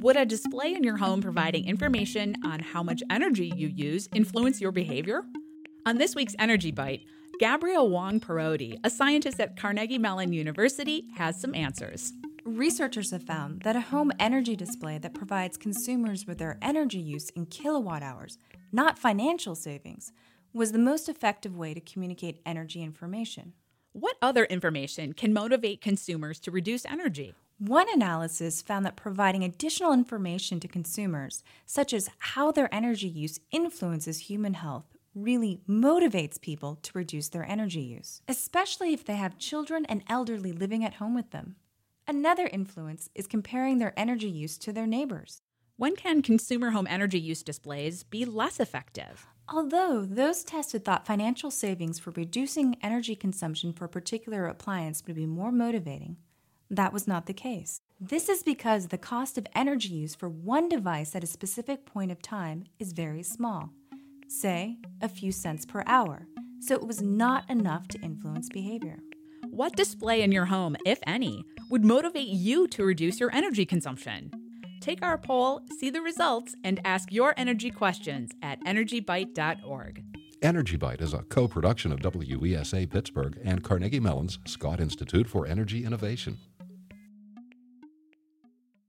Would a display in your home providing information on how much energy you use influence your behavior? On this week's Energy Bite, Gabrielle Wong Parodi, a scientist at Carnegie Mellon University, has some answers. Researchers have found that a home energy display that provides consumers with their energy use in kilowatt hours, not financial savings, was the most effective way to communicate energy information. What other information can motivate consumers to reduce energy? One analysis found that providing additional information to consumers, such as how their energy use influences human health, really motivates people to reduce their energy use, especially if they have children and elderly living at home with them. Another influence is comparing their energy use to their neighbors. When can consumer home energy use displays be less effective? Although those tested thought financial savings for reducing energy consumption for a particular appliance would be more motivating, that was not the case. This is because the cost of energy use for one device at a specific point of time is very small, say a few cents per hour, so it was not enough to influence behavior. What display in your home, if any, would motivate you to reduce your energy consumption? Take our poll, see the results, and ask your energy questions at energybite.org. Energy Bite is a co production of WESA Pittsburgh and Carnegie Mellon's Scott Institute for Energy Innovation.